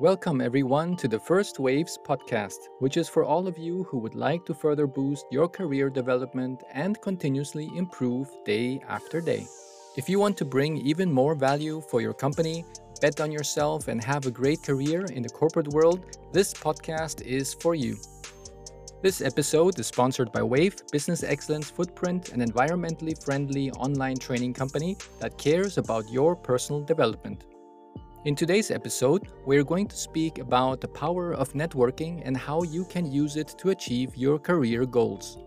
Welcome, everyone, to the First Waves podcast, which is for all of you who would like to further boost your career development and continuously improve day after day. If you want to bring even more value for your company, bet on yourself, and have a great career in the corporate world, this podcast is for you. This episode is sponsored by Wave Business Excellence Footprint, an environmentally friendly online training company that cares about your personal development. In today's episode, we're going to speak about the power of networking and how you can use it to achieve your career goals.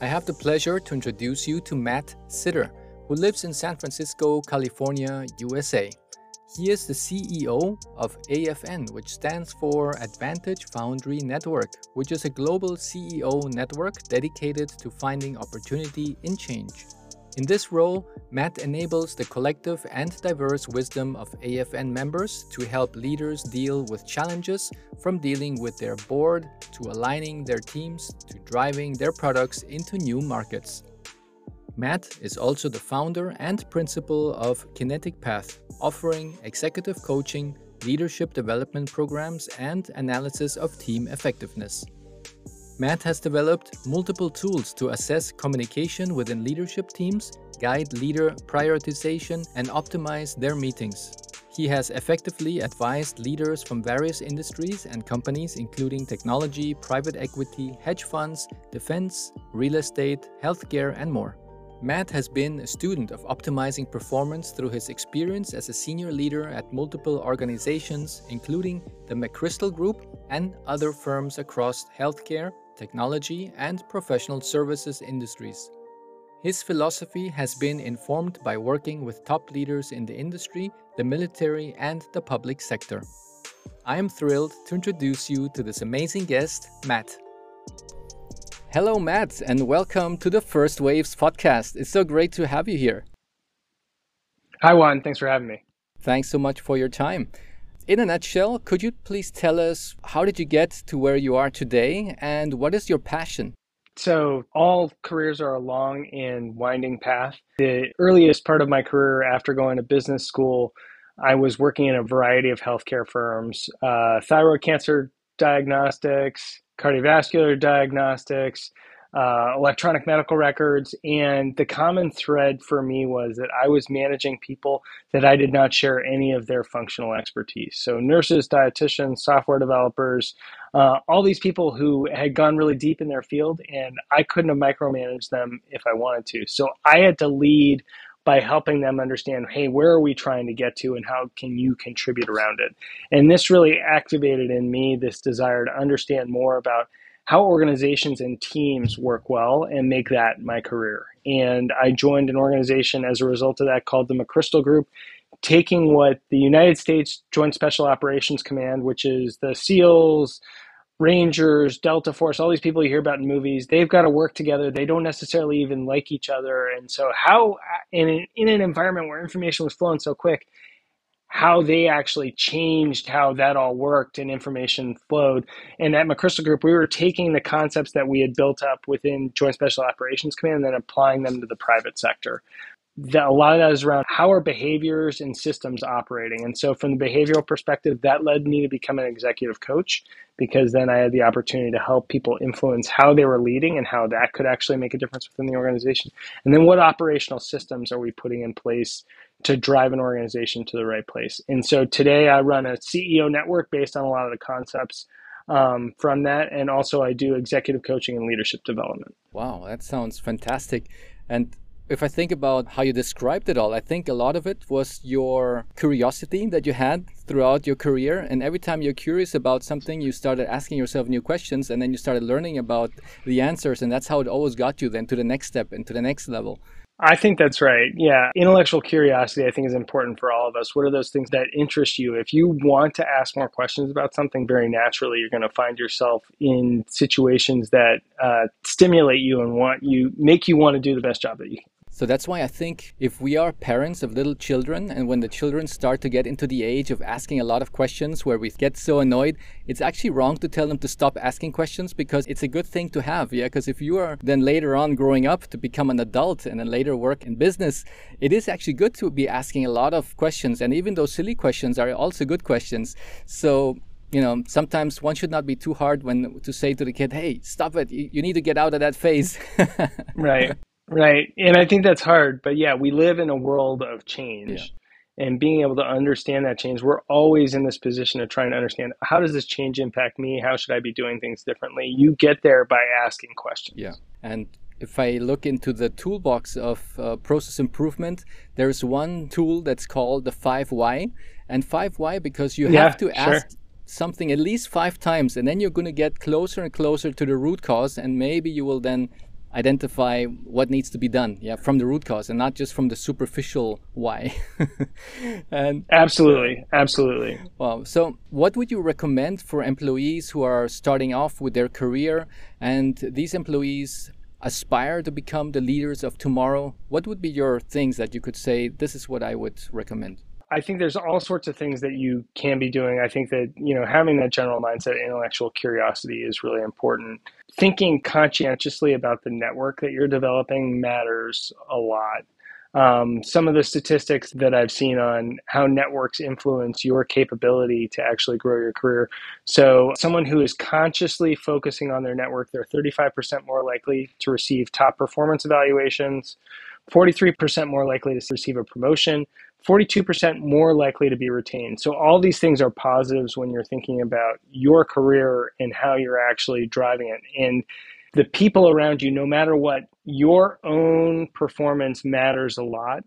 I have the pleasure to introduce you to Matt Sitter, who lives in San Francisco, California, USA. He is the CEO of AFN, which stands for Advantage Foundry Network, which is a global CEO network dedicated to finding opportunity in change. In this role, Matt enables the collective and diverse wisdom of AFN members to help leaders deal with challenges from dealing with their board to aligning their teams to driving their products into new markets. Matt is also the founder and principal of Kinetic Path, offering executive coaching, leadership development programs, and analysis of team effectiveness. Matt has developed multiple tools to assess communication within leadership teams, guide leader prioritization, and optimize their meetings. He has effectively advised leaders from various industries and companies, including technology, private equity, hedge funds, defense, real estate, healthcare, and more. Matt has been a student of optimizing performance through his experience as a senior leader at multiple organizations, including the McChrystal Group and other firms across healthcare, technology, and professional services industries. His philosophy has been informed by working with top leaders in the industry, the military, and the public sector. I am thrilled to introduce you to this amazing guest, Matt. Hello, Matt, and welcome to the First Waves podcast. It's so great to have you here. Hi, Juan. Thanks for having me. Thanks so much for your time in a nutshell, could you please tell us how did you get to where you are today and what is your passion? So, all careers are a long and winding path. The earliest part of my career after going to business school, I was working in a variety of healthcare firms uh, thyroid cancer diagnostics, cardiovascular diagnostics, uh, electronic medical records. And the common thread for me was that I was managing people that I did not share any of their functional expertise. So, nurses, dietitians, software developers, uh, all these people who had gone really deep in their field, and I couldn't have micromanaged them if I wanted to. So, I had to lead by helping them understand hey where are we trying to get to and how can you contribute around it and this really activated in me this desire to understand more about how organizations and teams work well and make that my career. And I joined an organization as a result of that called the McChrystal Group, taking what the United States Joint Special Operations Command, which is the SEALs, Rangers, Delta Force, all these people you hear about in movies, they've got to work together. They don't necessarily even like each other. And so, how, in, in an environment where information was flowing so quick, how they actually changed how that all worked and information flowed. And at McChrystal Group, we were taking the concepts that we had built up within Joint Special Operations Command and then applying them to the private sector. That, a lot of that is around how are behaviors and systems operating. And so, from the behavioral perspective, that led me to become an executive coach because then I had the opportunity to help people influence how they were leading and how that could actually make a difference within the organization. And then, what operational systems are we putting in place to drive an organization to the right place. And so today I run a CEO network based on a lot of the concepts um, from that. And also I do executive coaching and leadership development. Wow, that sounds fantastic. And if I think about how you described it all, I think a lot of it was your curiosity that you had throughout your career. And every time you're curious about something, you started asking yourself new questions and then you started learning about the answers. And that's how it always got you then to the next step and to the next level. I think that's right. Yeah. Intellectual curiosity, I think, is important for all of us. What are those things that interest you? If you want to ask more questions about something very naturally, you're going to find yourself in situations that uh, stimulate you and want you, make you want to do the best job that you can. So that's why I think if we are parents of little children and when the children start to get into the age of asking a lot of questions where we get so annoyed, it's actually wrong to tell them to stop asking questions because it's a good thing to have. Yeah. Because if you are then later on growing up to become an adult and then later work in business, it is actually good to be asking a lot of questions. And even those silly questions are also good questions. So you know, sometimes one should not be too hard when to say to the kid, "Hey, stop it! You, you need to get out of that phase." right. Right. And I think that's hard. But yeah, we live in a world of change. Yeah. And being able to understand that change, we're always in this position of trying to understand how does this change impact me? How should I be doing things differently? You get there by asking questions. Yeah. And if I look into the toolbox of uh, process improvement, there's one tool that's called the 5 why. And 5 why because you yeah, have to ask sure. something at least five times, and then you're going to get closer and closer to the root cause, and maybe you will then identify what needs to be done yeah from the root cause and not just from the superficial why. And absolutely absolutely. Well so what would you recommend for employees who are starting off with their career and these employees aspire to become the leaders of tomorrow? What would be your things that you could say this is what i would recommend I think there's all sorts of things that you can be doing. I think that, you know, having that general mindset, intellectual curiosity is really important. Thinking conscientiously about the network that you're developing matters a lot. Um, some of the statistics that I've seen on how networks influence your capability to actually grow your career. So, someone who is consciously focusing on their network, they're 35% more likely to receive top performance evaluations, 43% more likely to receive a promotion, 42% more likely to be retained. So, all these things are positives when you're thinking about your career and how you're actually driving it. And the people around you, no matter what, your own performance matters a lot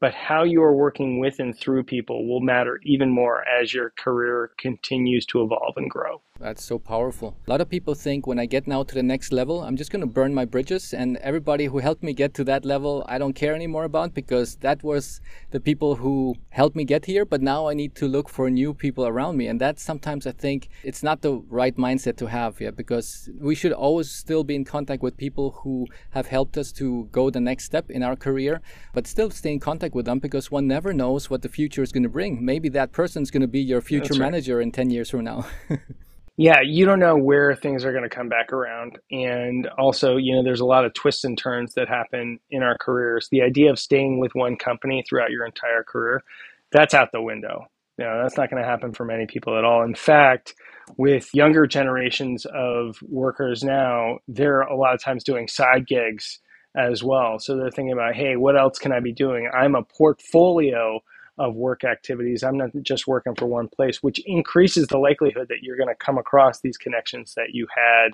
but how you are working with and through people will matter even more as your career continues to evolve and grow. That's so powerful. A lot of people think when I get now to the next level, I'm just going to burn my bridges, and everybody who helped me get to that level, I don't care anymore about because that was the people who helped me get here. But now I need to look for new people around me, and that sometimes I think it's not the right mindset to have, yeah, because we should always still be in contact with people who have helped us to go the next step in our career, but still stay in contact with them because one never knows what the future is going to bring. Maybe that person's going to be your future right. manager in 10 years from now. yeah, you don't know where things are going to come back around. And also, you know, there's a lot of twists and turns that happen in our careers. The idea of staying with one company throughout your entire career, that's out the window. You know, that's not going to happen for many people at all. In fact, with younger generations of workers now, they're a lot of times doing side gigs as well. So they're thinking about, hey, what else can I be doing? I'm a portfolio of work activities. I'm not just working for one place, which increases the likelihood that you're going to come across these connections that you had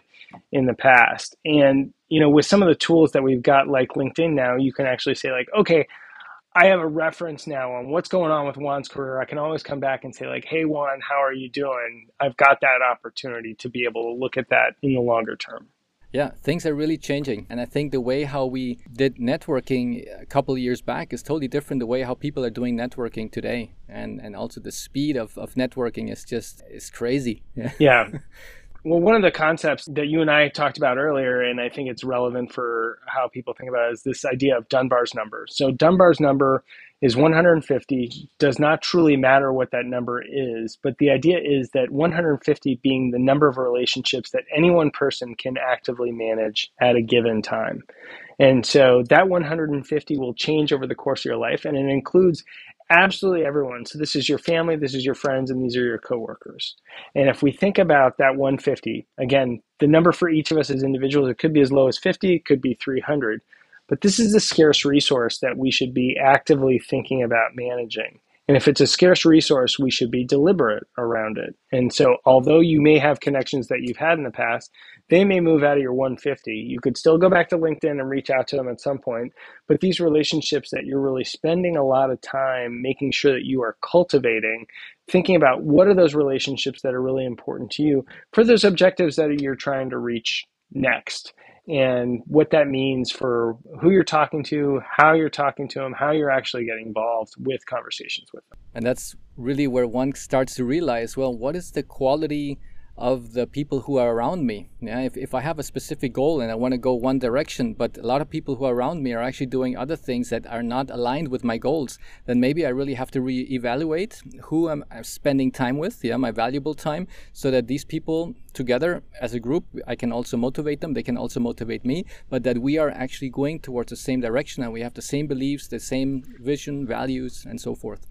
in the past. And, you know, with some of the tools that we've got like LinkedIn now, you can actually say, like, okay, I have a reference now on what's going on with Juan's career. I can always come back and say, like, hey, Juan, how are you doing? I've got that opportunity to be able to look at that in the longer term. Yeah, things are really changing. And I think the way how we did networking a couple years back is totally different the way how people are doing networking today. And and also the speed of, of networking is just is crazy. Yeah. yeah. Well, one of the concepts that you and I talked about earlier, and I think it's relevant for how people think about it, is this idea of Dunbar's number. So Dunbar's number is 150 does not truly matter what that number is but the idea is that 150 being the number of relationships that any one person can actively manage at a given time and so that 150 will change over the course of your life and it includes absolutely everyone so this is your family this is your friends and these are your coworkers and if we think about that 150 again the number for each of us as individuals it could be as low as 50 it could be 300 but this is a scarce resource that we should be actively thinking about managing. And if it's a scarce resource, we should be deliberate around it. And so, although you may have connections that you've had in the past, they may move out of your 150. You could still go back to LinkedIn and reach out to them at some point. But these relationships that you're really spending a lot of time making sure that you are cultivating, thinking about what are those relationships that are really important to you for those objectives that you're trying to reach next and what that means for who you're talking to, how you're talking to them, how you're actually getting involved with conversations with them. And that's really where one starts to realize well, what is the quality of the people who are around me. Yeah, if, if I have a specific goal and I want to go one direction, but a lot of people who are around me are actually doing other things that are not aligned with my goals, then maybe I really have to re-evaluate who I'm spending time with, yeah, my valuable time, so that these people together as a group, I can also motivate them, they can also motivate me, but that we are actually going towards the same direction and we have the same beliefs, the same vision, values, and so forth.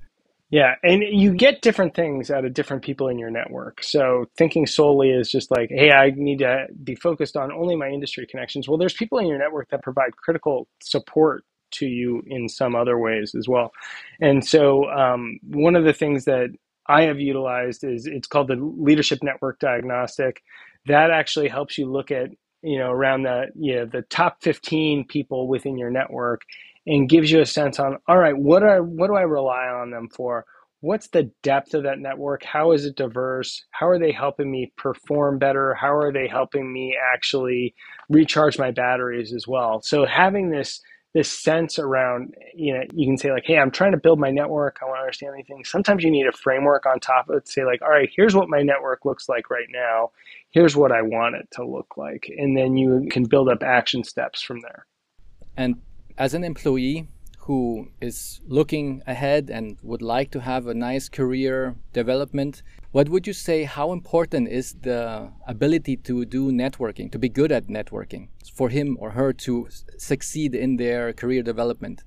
Yeah, and you get different things out of different people in your network. So thinking solely is just like, hey, I need to be focused on only my industry connections. Well, there's people in your network that provide critical support to you in some other ways as well. And so um, one of the things that I have utilized is it's called the Leadership Network Diagnostic. That actually helps you look at you know around the you know, the top 15 people within your network and gives you a sense on all right what are what do i rely on them for? What's the depth of that network? How is it diverse? How are they helping me perform better? How are they helping me actually recharge my batteries as well? So having this this sense around you know you can say like hey i'm trying to build my network. I want to understand anything sometimes you need a framework on top of it to say like all right here's what my network looks like right now. Here's what i want it to look like. And then you can build up action steps from there. And as an employee who is looking ahead and would like to have a nice career development, what would you say how important is the ability to do networking, to be good at networking for him or her to succeed in their career development?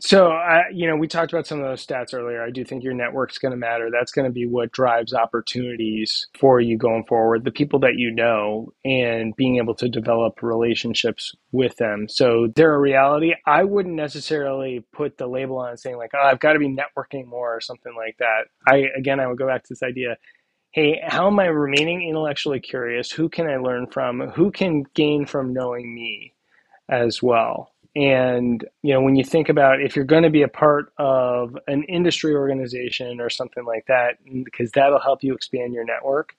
So, I, you know, we talked about some of those stats earlier. I do think your network's going to matter. That's going to be what drives opportunities for you going forward. The people that you know and being able to develop relationships with them. So, they're a reality. I wouldn't necessarily put the label on saying, like, oh, I've got to be networking more or something like that. I, again, I would go back to this idea hey, how am I remaining intellectually curious? Who can I learn from? Who can gain from knowing me as well? And you know, when you think about if you're going to be a part of an industry organization or something like that, because that'll help you expand your network,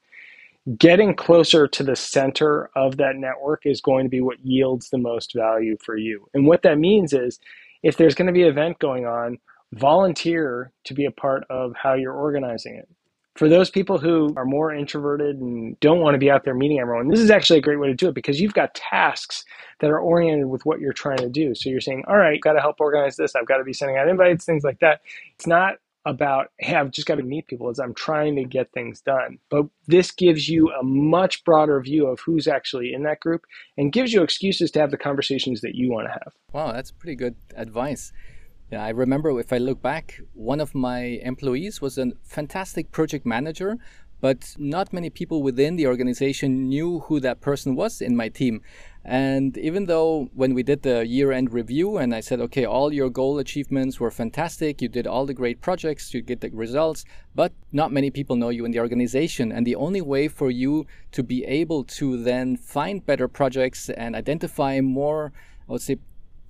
getting closer to the center of that network is going to be what yields the most value for you. And what that means is if there's going to be an event going on, volunteer to be a part of how you're organizing it for those people who are more introverted and don't want to be out there meeting everyone, this is actually a great way to do it because you've got tasks that are oriented with what you're trying to do. So you're saying, all right, got to help organize this. I've got to be sending out invites, things like that. It's not about, hey, I've just got to meet people. It's I'm trying to get things done. But this gives you a much broader view of who's actually in that group and gives you excuses to have the conversations that you want to have. Wow, that's pretty good advice. Yeah, I remember if I look back, one of my employees was a fantastic project manager, but not many people within the organization knew who that person was in my team. And even though when we did the year end review and I said, okay, all your goal achievements were fantastic, you did all the great projects, you get the results, but not many people know you in the organization. And the only way for you to be able to then find better projects and identify more, I would say,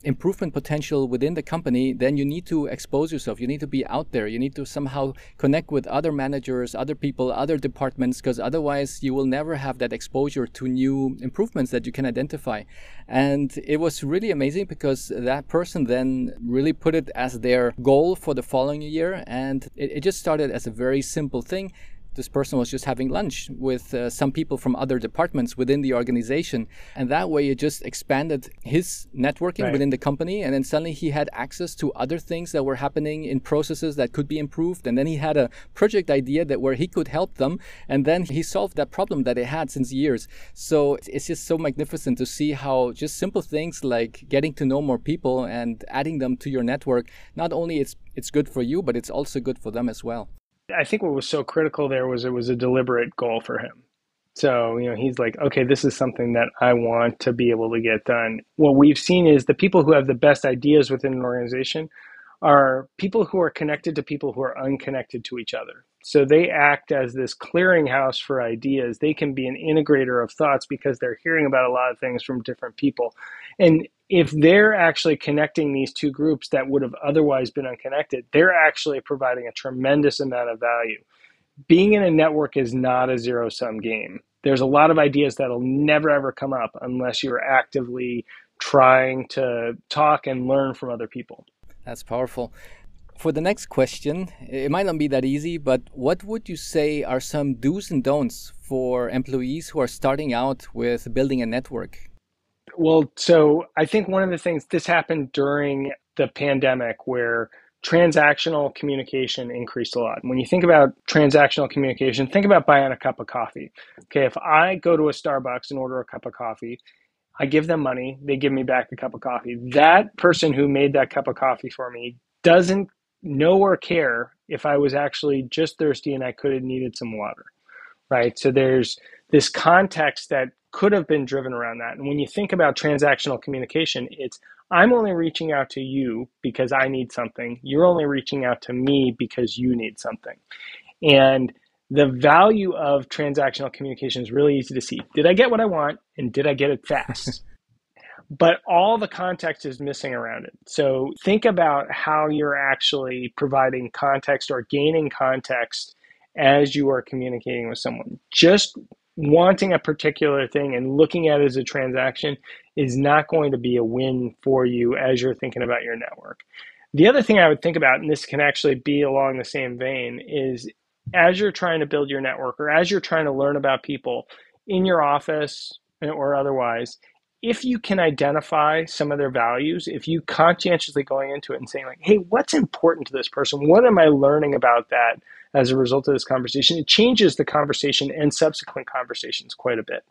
improvement potential within the company, then you need to expose yourself. You need to be out there. You need to somehow connect with other managers, other people, other departments, because otherwise you will never have that exposure to new improvements that you can identify. And it was really amazing because that person then really put it as their goal for the following year. And it, it just started as a very simple thing this person was just having lunch with uh, some people from other departments within the organization. And that way it just expanded his networking right. within the company. And then suddenly he had access to other things that were happening in processes that could be improved. And then he had a project idea that where he could help them. And then he solved that problem that they had since years. So it's just so magnificent to see how just simple things like getting to know more people and adding them to your network, not only it's it's good for you, but it's also good for them as well. I think what was so critical there was it was a deliberate goal for him. So, you know, he's like, okay, this is something that I want to be able to get done. What we've seen is the people who have the best ideas within an organization are people who are connected to people who are unconnected to each other. So they act as this clearinghouse for ideas. They can be an integrator of thoughts because they're hearing about a lot of things from different people. And if they're actually connecting these two groups that would have otherwise been unconnected, they're actually providing a tremendous amount of value. Being in a network is not a zero sum game. There's a lot of ideas that'll never ever come up unless you're actively trying to talk and learn from other people. That's powerful. For the next question, it might not be that easy, but what would you say are some do's and don'ts for employees who are starting out with building a network? Well, so I think one of the things this happened during the pandemic where transactional communication increased a lot. When you think about transactional communication, think about buying a cup of coffee. Okay, if I go to a Starbucks and order a cup of coffee, I give them money, they give me back a cup of coffee. That person who made that cup of coffee for me doesn't know or care if I was actually just thirsty and I could have needed some water. Right? So there's this context that could have been driven around that. And when you think about transactional communication, it's I'm only reaching out to you because I need something. You're only reaching out to me because you need something. And the value of transactional communication is really easy to see. Did I get what I want and did I get it fast? but all the context is missing around it. So think about how you're actually providing context or gaining context as you are communicating with someone. Just wanting a particular thing and looking at it as a transaction is not going to be a win for you as you're thinking about your network. The other thing I would think about, and this can actually be along the same vein, is as you're trying to build your network or as you're trying to learn about people in your office or otherwise, if you can identify some of their values, if you conscientiously going into it and saying like, "Hey, what's important to this person? What am I learning about that as a result of this conversation?" It changes the conversation and subsequent conversations quite a bit.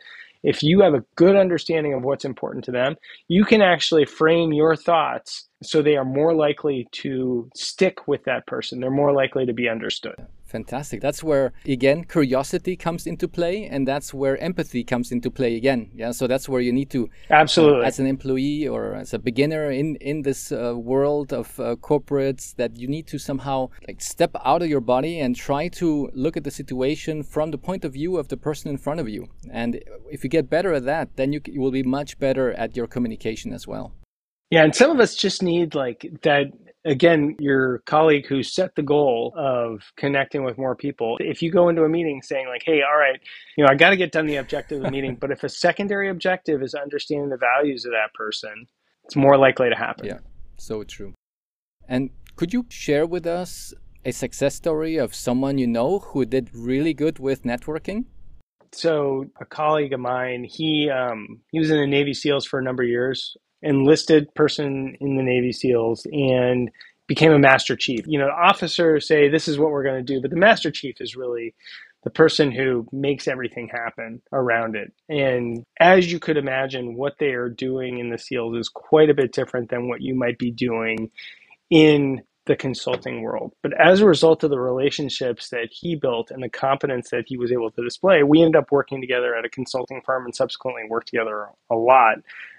If you have a good understanding of what's important to them, you can actually frame your thoughts so they are more likely to stick with that person. They're more likely to be understood. Fantastic. That's where again curiosity comes into play, and that's where empathy comes into play again. Yeah. So that's where you need to absolutely, uh, as an employee or as a beginner in in this uh, world of uh, corporates, that you need to somehow like step out of your body and try to look at the situation from the point of view of the person in front of you. And if you get better at that, then you, you will be much better at your communication as well. Yeah, and some of us just need like that again, your colleague who set the goal of connecting with more people, if you go into a meeting saying, like, hey, all right, you know, I got to get done the objective of the meeting, but if a secondary objective is understanding the values of that person, it's more likely to happen. Yeah, so true. And could you share with us a success story of someone you know who did really good with networking? So a colleague of mine, he um, he was in the Navy SEALs for a number of years enlisted person in the Navy SEALs and became a master chief. You know, officers say this is what we're going to do, but the master chief is really the person who makes everything happen around it. And as you could imagine, what they are doing in the SEALs is quite a bit different than what you might be doing in the consulting world. But as a result of the relationships that he built and the competence that he was able to display, we ended up working together at a consulting firm and subsequently worked together a lot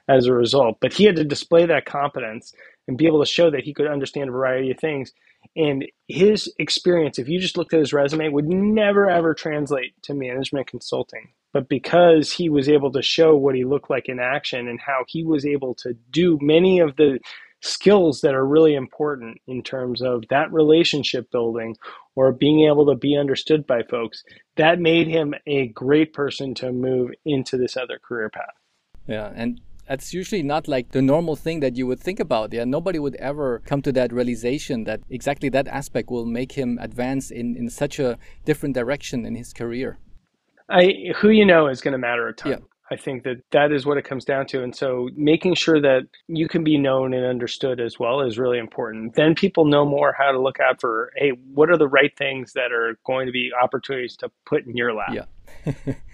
as a result. But he had to display that competence and be able to show that he could understand a variety of things. And his experience, if you just looked at his resume, would never ever translate to management consulting. But because he was able to show what he looked like in action and how he was able to do many of the skills that are really important in terms of that relationship building or being able to be understood by folks, that made him a great person to move into this other career path. Yeah. And that's usually not like the normal thing that you would think about. Yeah, nobody would ever come to that realization that exactly that aspect will make him advance in, in such a different direction in his career. I who you know is going to matter a ton. Yeah. I think that that is what it comes down to. And so making sure that you can be known and understood as well is really important. Then people know more how to look out for, hey, what are the right things that are going to be opportunities to put in your lap? Yeah.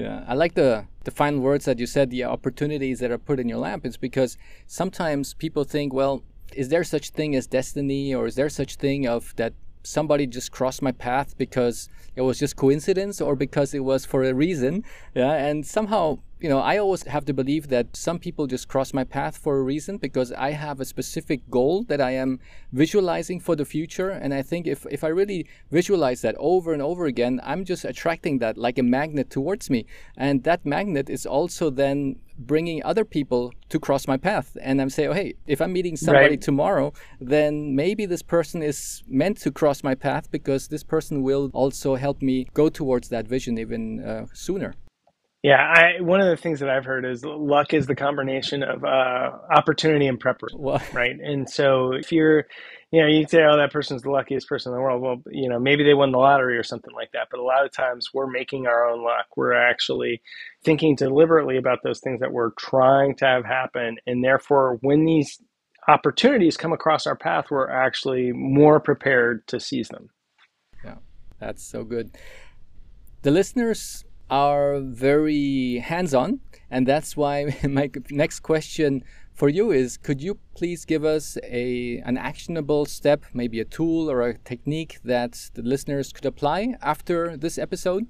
Yeah, I like the the final words that you said. The opportunities that are put in your lap. It's because sometimes people think, well, is there such thing as destiny, or is there such thing of that somebody just crossed my path because it was just coincidence or because it was for a reason yeah and somehow you know i always have to believe that some people just cross my path for a reason because i have a specific goal that i am visualizing for the future. And i think if, if i really visualize that over and over again i'm just attracting that like a magnet towards me. And that magnet is also then bringing other people to cross my path. And i'm saying oh, hey if i'm meeting somebody right. tomorrow then maybe this person is meant to cross my path because this person will also help me go towards that vision even uh, sooner yeah, I, one of the things that I've heard is luck is the combination of uh, opportunity and preparation, right? And so if you're you know, you say, oh, that person's the luckiest person in the world. Well, you know, maybe they won the lottery or something like that. But a lot of times we're making our own luck. We're actually thinking deliberately about those things that we're trying to have happen. And therefore, when these opportunities come across our path, we're actually more prepared to seize them. Yeah, that's so good. The listeners are very hands on, and that's why my next question for you is could you please give us a an actionable step maybe a tool or a technique that the listeners could apply after this episode?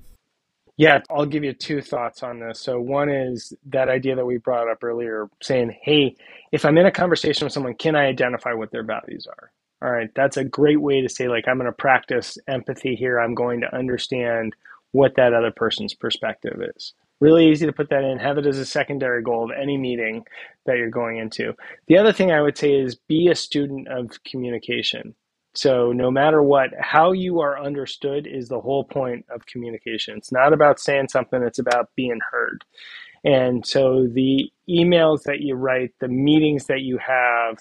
Yeah i'll give you two thoughts on this. So one is that idea that we brought up earlier saying hey if i'm in a conversation with someone can i identify what their values are? All right that's a great way to say like i'm going to practice empathy here. I'm going to understand what that other person's perspective is Really easy to put that in. Have it as a secondary goal of any meeting that you're going into. The other thing I would say is be a student of communication. So, no matter what, how you are understood is the whole point of communication. It's not about saying something, it's about being heard. And so, the emails that you write, the meetings that you have,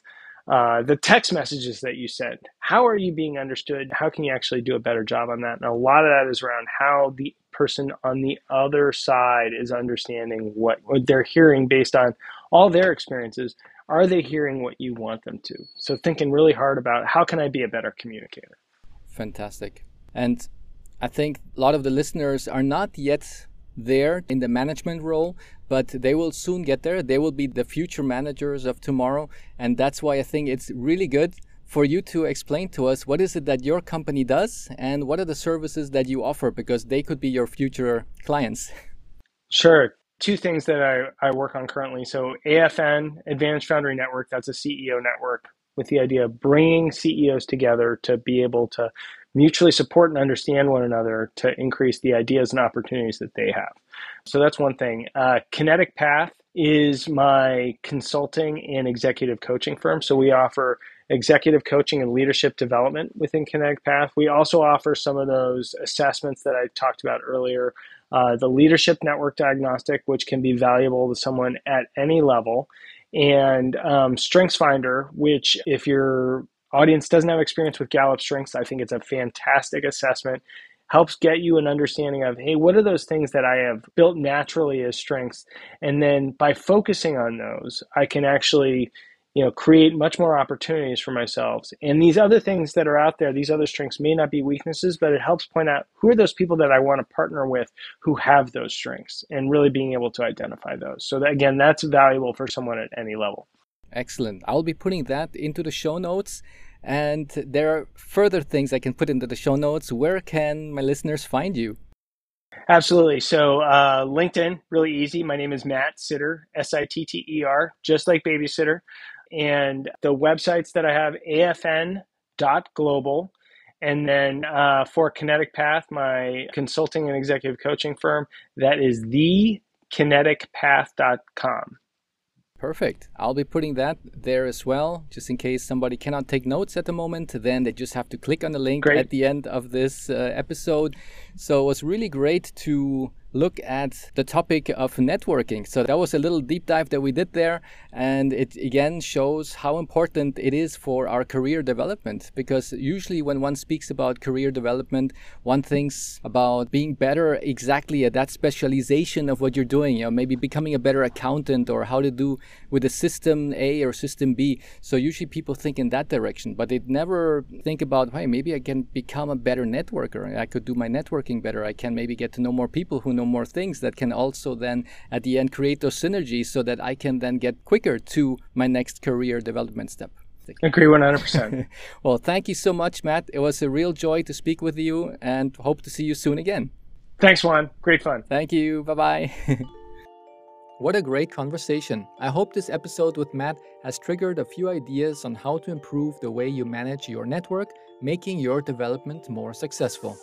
uh, the text messages that you send, how are you being understood? How can you actually do a better job on that? And a lot of that is around how the person on the other side is understanding what, what they're hearing based on all their experiences. Are they hearing what you want them to? So thinking really hard about how can I be a better communicator? Fantastic. And I think a lot of the listeners are not yet there in the management role, but they will soon get there. They will be the future managers of tomorrow. And that's why I think it's really good for you to explain to us what is it that your company does and what are the services that you offer because they could be your future clients. Sure. Two things that I, I work on currently. So, AFN, Advantage Foundry Network, that's a CEO network with the idea of bringing CEOs together to be able to mutually support and understand one another to increase the ideas and opportunities that they have. So, that's one thing. Uh, Kinetic Path is my consulting and executive coaching firm. So, we offer executive coaching and leadership development within Kinetic Path. We also offer some of those assessments that I talked about earlier. Uh, the leadership network diagnostic, which can be valuable to someone at any level, and um, Strengths Finder, which if your audience doesn't have experience with Gallup Strengths, I think it's a fantastic assessment. Helps get you an understanding of, hey, what are those things that I have built naturally as strengths? And then by focusing on those, I can actually you know create much more opportunities for myself and these other things that are out there these other strengths may not be weaknesses but it helps point out who are those people that i want to partner with who have those strengths and really being able to identify those so that, again that's valuable for someone at any level excellent i'll be putting that into the show notes and there are further things i can put into the show notes where can my listeners find you Absolutely. So, uh, LinkedIn, really easy. My name is Matt Sitter, S I T T E R, just like babysitter. And the websites that I have, afn.global. And then uh, for Kinetic Path, my consulting and executive coaching firm, that is thekineticpath.com. Perfect. I'll be putting that there as well, just in case somebody cannot take notes at the moment. Then they just have to click on the link great. at the end of this uh, episode. So it was really great to look at the topic of networking. So that was a little deep dive that we did there. And it again shows how important it is for our career development. Because usually, when one speaks about career development, one thinks about being better exactly at that specialization of what you're doing. You know, maybe becoming a better accountant or how to do with a system A or system B. So usually people think in that direction, but they never think about, hey, maybe I can become a better networker. I could do my networking better. I can maybe get to know more people who know more things that can also then at the end create those synergies so that I can then get quicker to my next career development step. Agree 100%. well, thank you so much, Matt. It was a real joy to speak with you and hope to see you soon again. Thanks, Juan. Great fun. Thank you. Bye bye. what a great conversation. I hope this episode with Matt has triggered a few ideas on how to improve the way you manage your network, making your development more successful.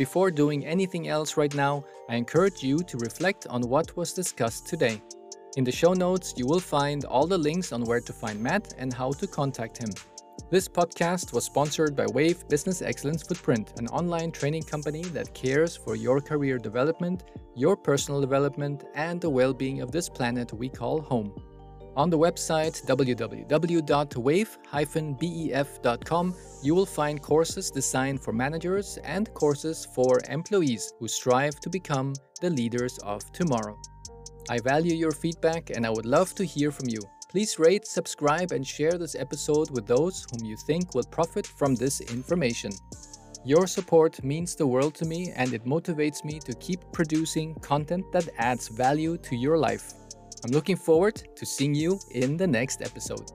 Before doing anything else right now, I encourage you to reflect on what was discussed today. In the show notes, you will find all the links on where to find Matt and how to contact him. This podcast was sponsored by Wave Business Excellence Footprint, an online training company that cares for your career development, your personal development, and the well being of this planet we call home. On the website www.wave-bef.com, you will find courses designed for managers and courses for employees who strive to become the leaders of tomorrow. I value your feedback and I would love to hear from you. Please rate, subscribe, and share this episode with those whom you think will profit from this information. Your support means the world to me and it motivates me to keep producing content that adds value to your life. I'm looking forward to seeing you in the next episode.